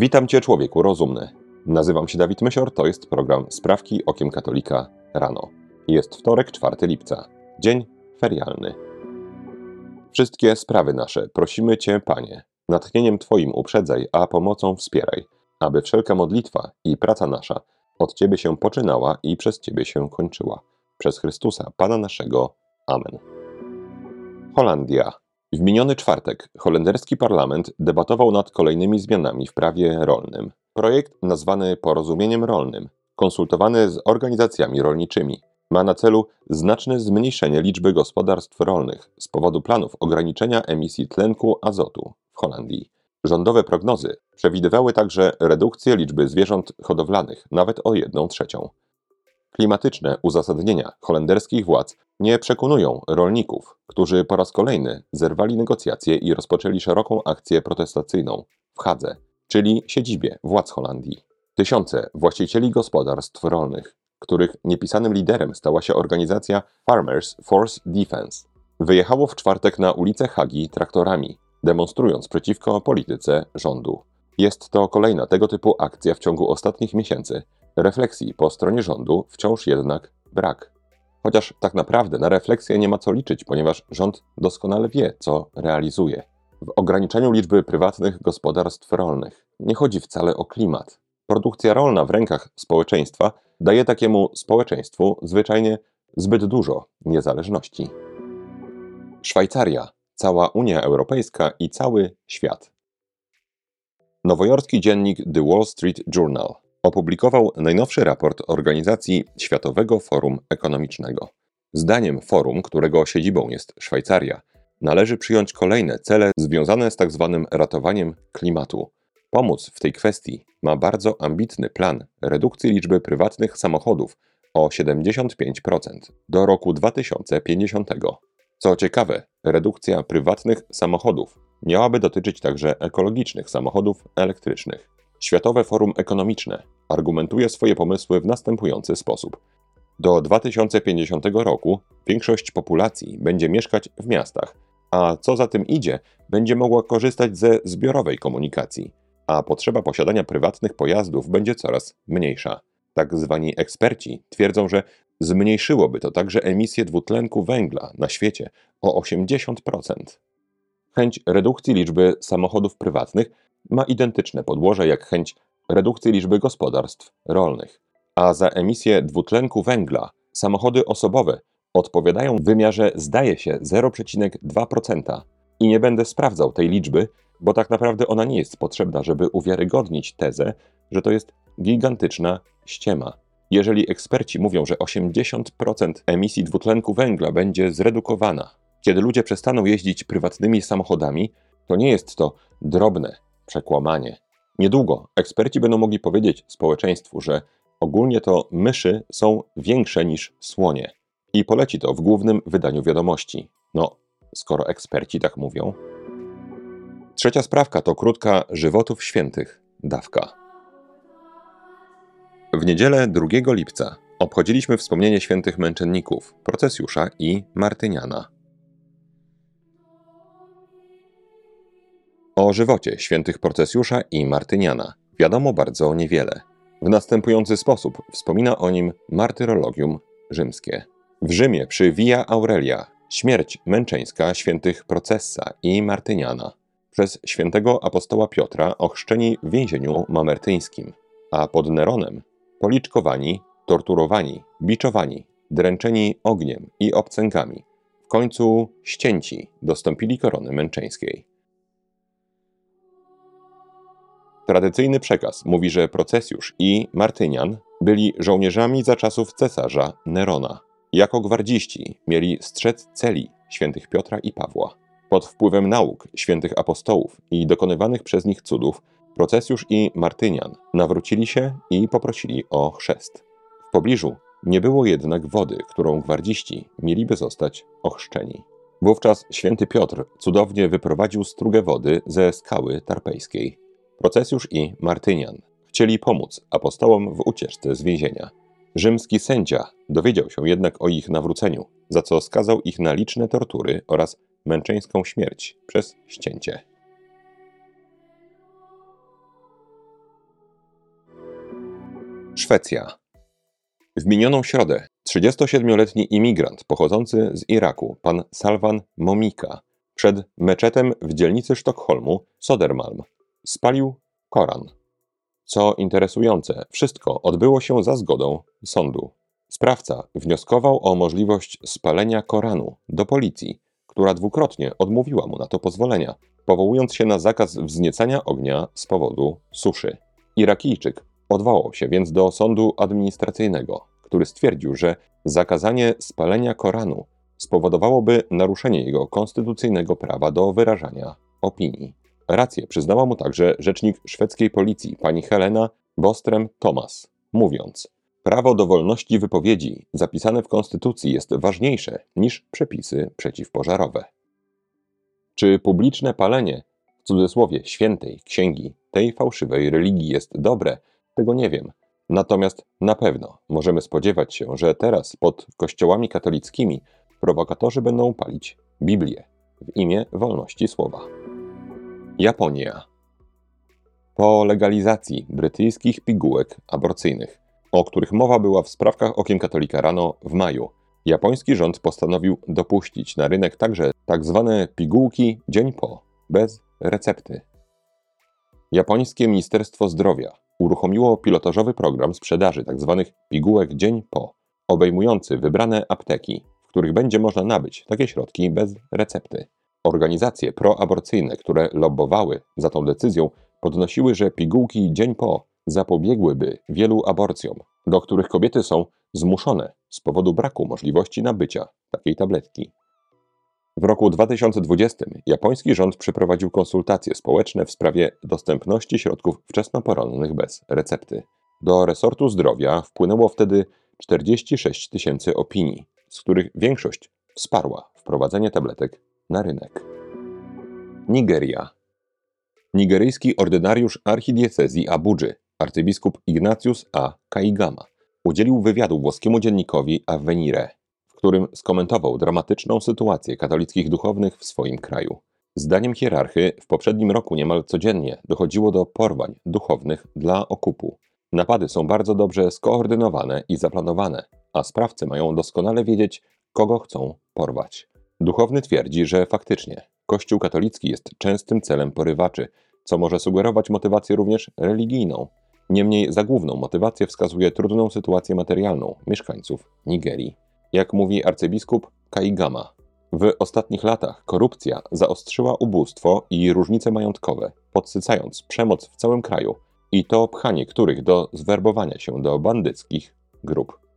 Witam Cię, człowieku rozumny. Nazywam się Dawid Mysior, to jest program Sprawki Okiem Katolika rano. Jest wtorek, 4 lipca, dzień ferialny. Wszystkie sprawy nasze prosimy Cię, Panie, natchnieniem Twoim uprzedzaj, a pomocą wspieraj, aby wszelka modlitwa i praca nasza od Ciebie się poczynała i przez Ciebie się kończyła. Przez Chrystusa, Pana naszego. Amen. Holandia. W miniony czwartek holenderski parlament debatował nad kolejnymi zmianami w prawie rolnym. Projekt, nazwany porozumieniem rolnym, konsultowany z organizacjami rolniczymi, ma na celu znaczne zmniejszenie liczby gospodarstw rolnych z powodu planów ograniczenia emisji tlenku azotu w Holandii. Rządowe prognozy przewidywały także redukcję liczby zwierząt hodowlanych nawet o jedną trzecią. Klimatyczne uzasadnienia holenderskich władz nie przekonują rolników, którzy po raz kolejny zerwali negocjacje i rozpoczęli szeroką akcję protestacyjną w Hadze, czyli siedzibie władz Holandii. Tysiące właścicieli gospodarstw rolnych, których niepisanym liderem stała się organizacja Farmers Force Defense, wyjechało w czwartek na ulicę Hagi traktorami, demonstrując przeciwko polityce rządu. Jest to kolejna tego typu akcja w ciągu ostatnich miesięcy. Refleksji po stronie rządu wciąż jednak brak. Chociaż tak naprawdę na refleksję nie ma co liczyć, ponieważ rząd doskonale wie, co realizuje. W ograniczeniu liczby prywatnych gospodarstw rolnych nie chodzi wcale o klimat. Produkcja rolna w rękach społeczeństwa daje takiemu społeczeństwu zwyczajnie zbyt dużo niezależności. Szwajcaria, cała Unia Europejska i cały świat. Nowojorski dziennik The Wall Street Journal opublikował najnowszy raport organizacji Światowego Forum Ekonomicznego. Zdaniem forum, którego siedzibą jest Szwajcaria, należy przyjąć kolejne cele związane z tzw. Tak ratowaniem klimatu. Pomóc w tej kwestii ma bardzo ambitny plan redukcji liczby prywatnych samochodów o 75% do roku 2050. Co ciekawe, redukcja prywatnych samochodów miałaby dotyczyć także ekologicznych samochodów elektrycznych. Światowe Forum Ekonomiczne argumentuje swoje pomysły w następujący sposób. Do 2050 roku większość populacji będzie mieszkać w miastach, a co za tym idzie, będzie mogła korzystać ze zbiorowej komunikacji, a potrzeba posiadania prywatnych pojazdów będzie coraz mniejsza. Tak zwani eksperci twierdzą, że zmniejszyłoby to także emisję dwutlenku węgla na świecie o 80%. Chęć redukcji liczby samochodów prywatnych ma identyczne podłoże jak chęć redukcji liczby gospodarstw rolnych. A za emisję dwutlenku węgla samochody osobowe odpowiadają w wymiarze zdaje się 0,2%. I nie będę sprawdzał tej liczby, bo tak naprawdę ona nie jest potrzebna, żeby uwiarygodnić tezę, że to jest gigantyczna ściema. Jeżeli eksperci mówią, że 80% emisji dwutlenku węgla będzie zredukowana, kiedy ludzie przestaną jeździć prywatnymi samochodami, to nie jest to drobne przekłamanie. Niedługo eksperci będą mogli powiedzieć społeczeństwu, że ogólnie to myszy są większe niż słonie. I poleci to w głównym wydaniu wiadomości. No, skoro eksperci tak mówią. Trzecia sprawka to krótka żywotów świętych dawka. W niedzielę 2 lipca obchodziliśmy wspomnienie świętych męczenników, procesjusza i Martyniana. O żywocie świętych procesjusza i Martyniana wiadomo bardzo niewiele. W następujący sposób wspomina o nim martyrologium rzymskie. W Rzymie przy Via Aurelia śmierć męczeńska świętych Processa i Martyniana przez świętego apostoła Piotra ochrzczeni w więzieniu mamertyńskim, a pod Neronem policzkowani, torturowani, biczowani, dręczeni ogniem i obcęgami, w końcu ścięci dostąpili korony męczeńskiej. Tradycyjny przekaz mówi, że Procesjusz i Martynian byli żołnierzami za czasów cesarza Nerona. Jako gwardziści mieli strzec celi świętych Piotra i Pawła. Pod wpływem nauk świętych apostołów i dokonywanych przez nich cudów, Procesjusz i Martynian nawrócili się i poprosili o chrzest. W pobliżu nie było jednak wody, którą gwardziści mieliby zostać ochrzczeni. Wówczas święty Piotr cudownie wyprowadził strugę wody ze skały tarpejskiej. Procesjusz i Martynian chcieli pomóc apostołom w ucieczce z więzienia. Rzymski sędzia dowiedział się jednak o ich nawróceniu, za co skazał ich na liczne tortury oraz męczeńską śmierć przez ścięcie. Szwecja. W minioną środę 37-letni imigrant pochodzący z Iraku, pan Salwan Momika, przed meczetem w dzielnicy Sztokholmu, Sodermalm, spalił Koran. Co interesujące, wszystko odbyło się za zgodą sądu. Sprawca wnioskował o możliwość spalenia Koranu do policji, która dwukrotnie odmówiła mu na to pozwolenia, powołując się na zakaz wzniecania ognia z powodu suszy. Irakijczyk odwołał się więc do sądu administracyjnego, który stwierdził, że zakazanie spalenia Koranu spowodowałoby naruszenie jego konstytucyjnego prawa do wyrażania opinii. Rację przyznała mu także rzecznik szwedzkiej policji pani Helena Bostrem Thomas, mówiąc: Prawo do wolności wypowiedzi zapisane w konstytucji jest ważniejsze niż przepisy przeciwpożarowe. Czy publiczne palenie, w cudzysłowie świętej księgi tej fałszywej religii jest dobre, tego nie wiem. Natomiast na pewno możemy spodziewać się, że teraz pod kościołami katolickimi prowokatorzy będą palić Biblię w imię wolności słowa. Japonia. Po legalizacji brytyjskich pigułek aborcyjnych, o których mowa była w sprawkach Okiem Katolika rano w maju, japoński rząd postanowił dopuścić na rynek także tzw. Tak pigułki dzień po, bez recepty. Japońskie Ministerstwo Zdrowia uruchomiło pilotażowy program sprzedaży tzw. Tak pigułek dzień po, obejmujący wybrane apteki, w których będzie można nabyć takie środki bez recepty. Organizacje proaborcyjne, które lobbowały za tą decyzją, podnosiły, że pigułki dzień po zapobiegłyby wielu aborcjom, do których kobiety są zmuszone z powodu braku możliwości nabycia takiej tabletki. W roku 2020 japoński rząd przeprowadził konsultacje społeczne w sprawie dostępności środków wczesnoporonnych bez recepty. Do resortu zdrowia wpłynęło wtedy 46 tysięcy opinii, z których większość wsparła wprowadzenie tabletek na rynek. Nigeria. Nigeryjski ordynariusz archidiecezji Abudży, arcybiskup Ignatius A. Kaigama, udzielił wywiadu włoskiemu dziennikowi Avvenire, w którym skomentował dramatyczną sytuację katolickich duchownych w swoim kraju. Zdaniem hierarchy w poprzednim roku niemal codziennie dochodziło do porwań duchownych dla okupu. Napady są bardzo dobrze skoordynowane i zaplanowane, a sprawcy mają doskonale wiedzieć, kogo chcą porwać. Duchowny twierdzi, że faktycznie Kościół katolicki jest częstym celem porywaczy, co może sugerować motywację również religijną. Niemniej za główną motywację wskazuje trudną sytuację materialną mieszkańców Nigerii. Jak mówi arcybiskup Kaigama, w ostatnich latach korupcja zaostrzyła ubóstwo i różnice majątkowe, podsycając przemoc w całym kraju i to pchanie których do zwerbowania się do bandyckich grup.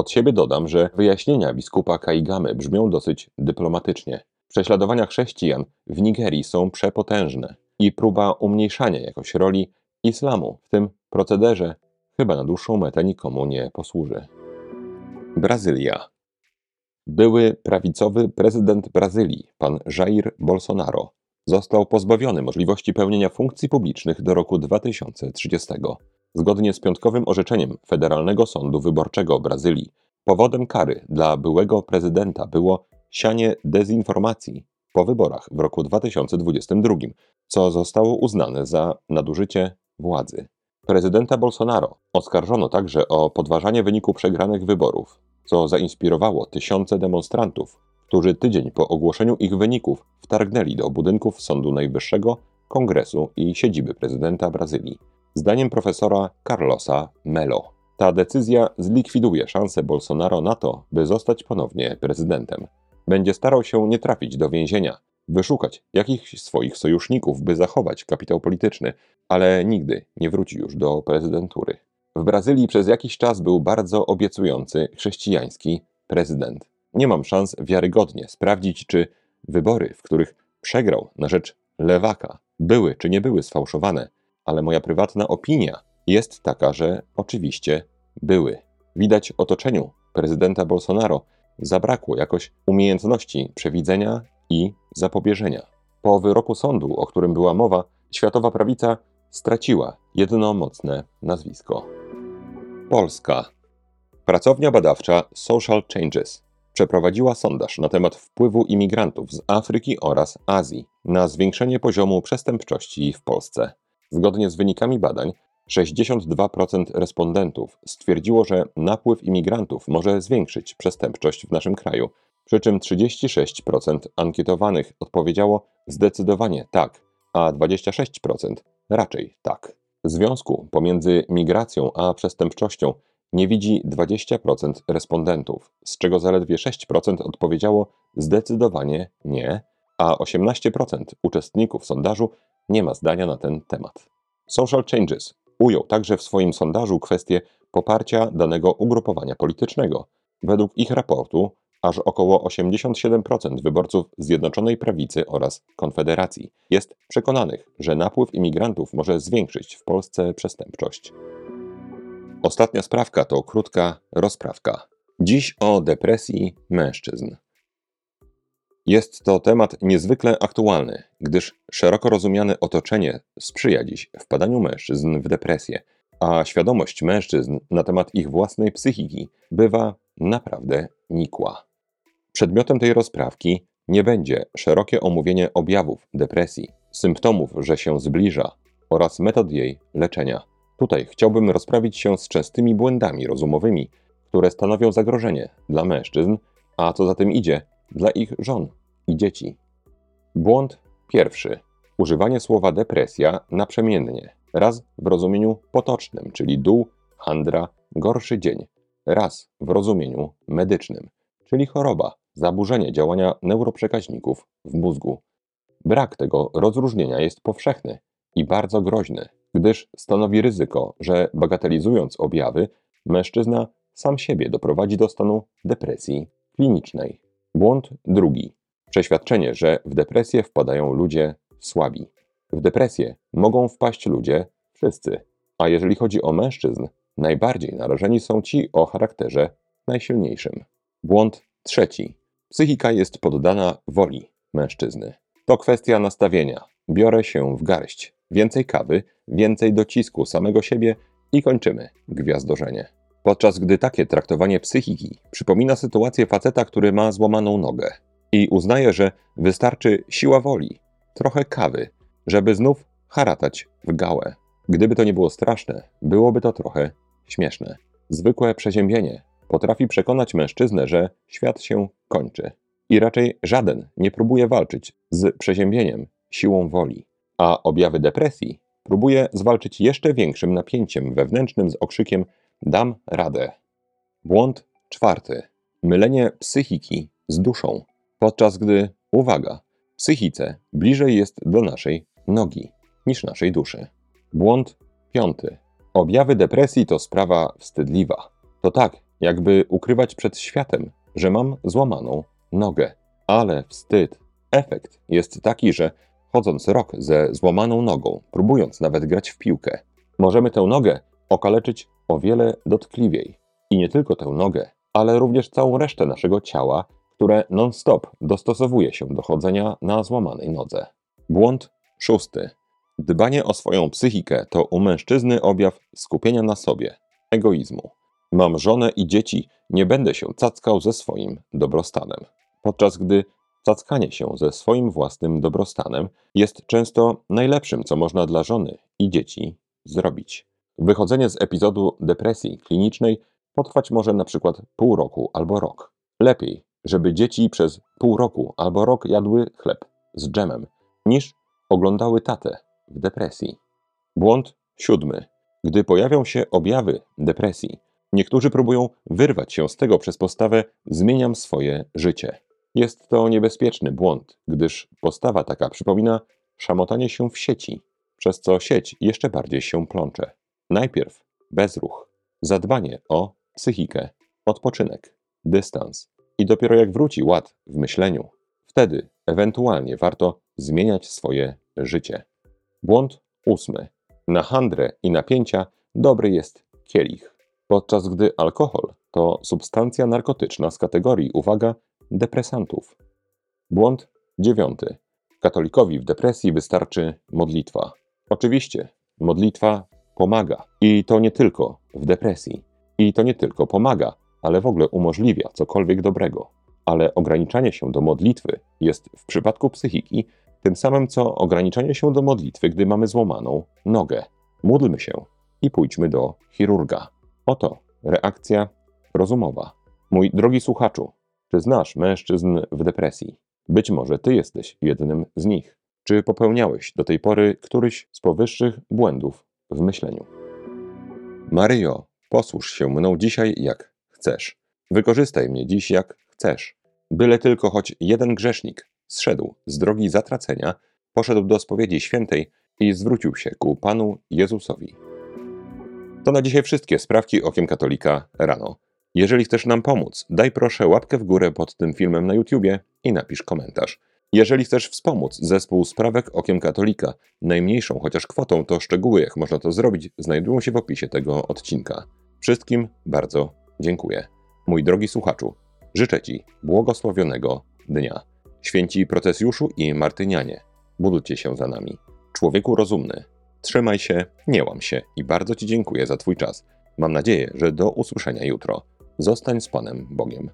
Od siebie dodam, że wyjaśnienia biskupa Kaigamy brzmią dosyć dyplomatycznie. Prześladowania chrześcijan w Nigerii są przepotężne i próba umniejszania jakoś roli islamu w tym procederze chyba na dłuższą metę nikomu nie posłuży. Brazylia. Były prawicowy prezydent Brazylii, pan Jair Bolsonaro, został pozbawiony możliwości pełnienia funkcji publicznych do roku 2030. Zgodnie z piątkowym orzeczeniem Federalnego Sądu Wyborczego Brazylii, powodem kary dla byłego prezydenta było sianie dezinformacji po wyborach w roku 2022, co zostało uznane za nadużycie władzy. Prezydenta Bolsonaro oskarżono także o podważanie wyniku przegranych wyborów, co zainspirowało tysiące demonstrantów, którzy tydzień po ogłoszeniu ich wyników wtargnęli do budynków Sądu Najwyższego, Kongresu i siedziby prezydenta Brazylii. Zdaniem profesora Carlosa Melo, ta decyzja zlikwiduje szanse Bolsonaro na to, by zostać ponownie prezydentem. Będzie starał się nie trafić do więzienia, wyszukać jakichś swoich sojuszników, by zachować kapitał polityczny, ale nigdy nie wróci już do prezydentury. W Brazylii przez jakiś czas był bardzo obiecujący chrześcijański prezydent. Nie mam szans wiarygodnie sprawdzić, czy wybory, w których przegrał na rzecz lewaka, były czy nie były sfałszowane, ale moja prywatna opinia jest taka, że oczywiście były. Widać otoczeniu prezydenta Bolsonaro zabrakło jakoś umiejętności przewidzenia i zapobieżenia. Po wyroku sądu, o którym była mowa, światowa prawica straciła jedno mocne nazwisko. Polska. Pracownia badawcza Social Changes przeprowadziła sondaż na temat wpływu imigrantów z Afryki oraz Azji na zwiększenie poziomu przestępczości w Polsce. Zgodnie z wynikami badań, 62% respondentów stwierdziło, że napływ imigrantów może zwiększyć przestępczość w naszym kraju, przy czym 36% ankietowanych odpowiedziało zdecydowanie tak, a 26% raczej tak. Związku pomiędzy migracją a przestępczością nie widzi 20% respondentów, z czego zaledwie 6% odpowiedziało zdecydowanie nie, a 18% uczestników sondażu nie ma zdania na ten temat. Social Changes ujął także w swoim sondażu kwestię poparcia danego ugrupowania politycznego. Według ich raportu aż około 87% wyborców Zjednoczonej Prawicy oraz Konfederacji jest przekonanych, że napływ imigrantów może zwiększyć w Polsce przestępczość. Ostatnia sprawka to krótka rozprawka. Dziś o depresji mężczyzn. Jest to temat niezwykle aktualny, gdyż szeroko rozumiane otoczenie sprzyja dziś wpadaniu mężczyzn w depresję, a świadomość mężczyzn na temat ich własnej psychiki bywa naprawdę nikła. Przedmiotem tej rozprawki nie będzie szerokie omówienie objawów depresji, symptomów, że się zbliża oraz metod jej leczenia. Tutaj chciałbym rozprawić się z częstymi błędami rozumowymi, które stanowią zagrożenie dla mężczyzn, a co za tym idzie, dla ich żon i dzieci. Błąd pierwszy. Używanie słowa depresja naprzemiennie, raz w rozumieniu potocznym, czyli dół, handra, gorszy dzień, raz w rozumieniu medycznym, czyli choroba, zaburzenie działania neuroprzekaźników w mózgu. Brak tego rozróżnienia jest powszechny i bardzo groźny, gdyż stanowi ryzyko, że bagatelizując objawy, mężczyzna sam siebie doprowadzi do stanu depresji klinicznej. Błąd drugi. Przeświadczenie, że w depresję wpadają ludzie słabi. W depresję mogą wpaść ludzie wszyscy, a jeżeli chodzi o mężczyzn, najbardziej narażeni są ci o charakterze najsilniejszym. Błąd trzeci. Psychika jest poddana woli mężczyzny. To kwestia nastawienia. Biorę się w garść. Więcej kawy, więcej docisku samego siebie i kończymy gwiazdorzenie. Podczas gdy takie traktowanie psychiki przypomina sytuację faceta, który ma złamaną nogę i uznaje, że wystarczy siła woli, trochę kawy, żeby znów haratać w gałę. Gdyby to nie było straszne, byłoby to trochę śmieszne. Zwykłe przeziębienie potrafi przekonać mężczyznę, że świat się kończy. I raczej żaden nie próbuje walczyć z przeziębieniem siłą woli, a objawy depresji próbuje zwalczyć jeszcze większym napięciem wewnętrznym z okrzykiem dam radę. Błąd czwarty. Mylenie psychiki z duszą, podczas gdy, uwaga, psychice bliżej jest do naszej nogi niż naszej duszy. Błąd piąty. Objawy depresji to sprawa wstydliwa. To tak, jakby ukrywać przed światem, że mam złamaną nogę. Ale wstyd. Efekt jest taki, że chodząc rok ze złamaną nogą, próbując nawet grać w piłkę, możemy tę nogę okaleczyć o wiele dotkliwiej. I nie tylko tę nogę, ale również całą resztę naszego ciała, które non-stop dostosowuje się do chodzenia na złamanej nodze. Błąd szósty. Dbanie o swoją psychikę to u mężczyzny objaw skupienia na sobie, egoizmu. Mam żonę i dzieci, nie będę się cackał ze swoim dobrostanem. Podczas gdy cackanie się ze swoim własnym dobrostanem jest często najlepszym, co można dla żony i dzieci zrobić. Wychodzenie z epizodu depresji klinicznej potrwać może na przykład pół roku albo rok. Lepiej, żeby dzieci przez pół roku albo rok jadły chleb z dżemem, niż oglądały tatę w depresji. Błąd siódmy. Gdy pojawią się objawy depresji, Niektórzy próbują wyrwać się z tego przez postawę zmieniam swoje życie. Jest to niebezpieczny błąd, gdyż postawa taka przypomina szamotanie się w sieci, przez co sieć jeszcze bardziej się plącze. Najpierw bezruch, zadbanie o psychikę, odpoczynek, dystans i dopiero jak wróci ład w myśleniu, wtedy ewentualnie warto zmieniać swoje życie. Błąd ósmy. Na handrę i napięcia dobry jest kielich podczas gdy alkohol to substancja narkotyczna z kategorii, uwaga, depresantów. Błąd dziewiąty. Katolikowi w depresji wystarczy modlitwa. Oczywiście, modlitwa pomaga. I to nie tylko w depresji. I to nie tylko pomaga, ale w ogóle umożliwia cokolwiek dobrego. Ale ograniczanie się do modlitwy jest w przypadku psychiki tym samym, co ograniczanie się do modlitwy, gdy mamy złamaną nogę. Módlmy się, i pójdźmy do chirurga. Oto reakcja rozumowa. Mój drogi słuchaczu, czy znasz mężczyzn w depresji? Być może ty jesteś jednym z nich. Czy popełniałeś do tej pory któryś z powyższych błędów w myśleniu? Maryjo, posłuż się mną dzisiaj jak chcesz. Wykorzystaj mnie dziś jak chcesz. Byle tylko choć jeden grzesznik zszedł z drogi zatracenia, poszedł do spowiedzi świętej i zwrócił się ku Panu Jezusowi. To na dzisiaj wszystkie sprawki okiem katolika rano. Jeżeli chcesz nam pomóc, daj proszę łapkę w górę pod tym filmem na YouTubie i napisz komentarz. Jeżeli chcesz wspomóc zespół Sprawek Okiem Katolika najmniejszą chociaż kwotą, to szczegóły, jak można to zrobić, znajdują się w opisie tego odcinka. Wszystkim bardzo dziękuję. Mój drogi słuchaczu, życzę Ci błogosławionego dnia. Święci Procesjuszu i Martynianie, módlcie się za nami. Człowieku rozumny, trzymaj się, nie łam się i bardzo Ci dziękuję za Twój czas. Mam nadzieję, że do usłyszenia jutro. Zostań z Panem Bogiem.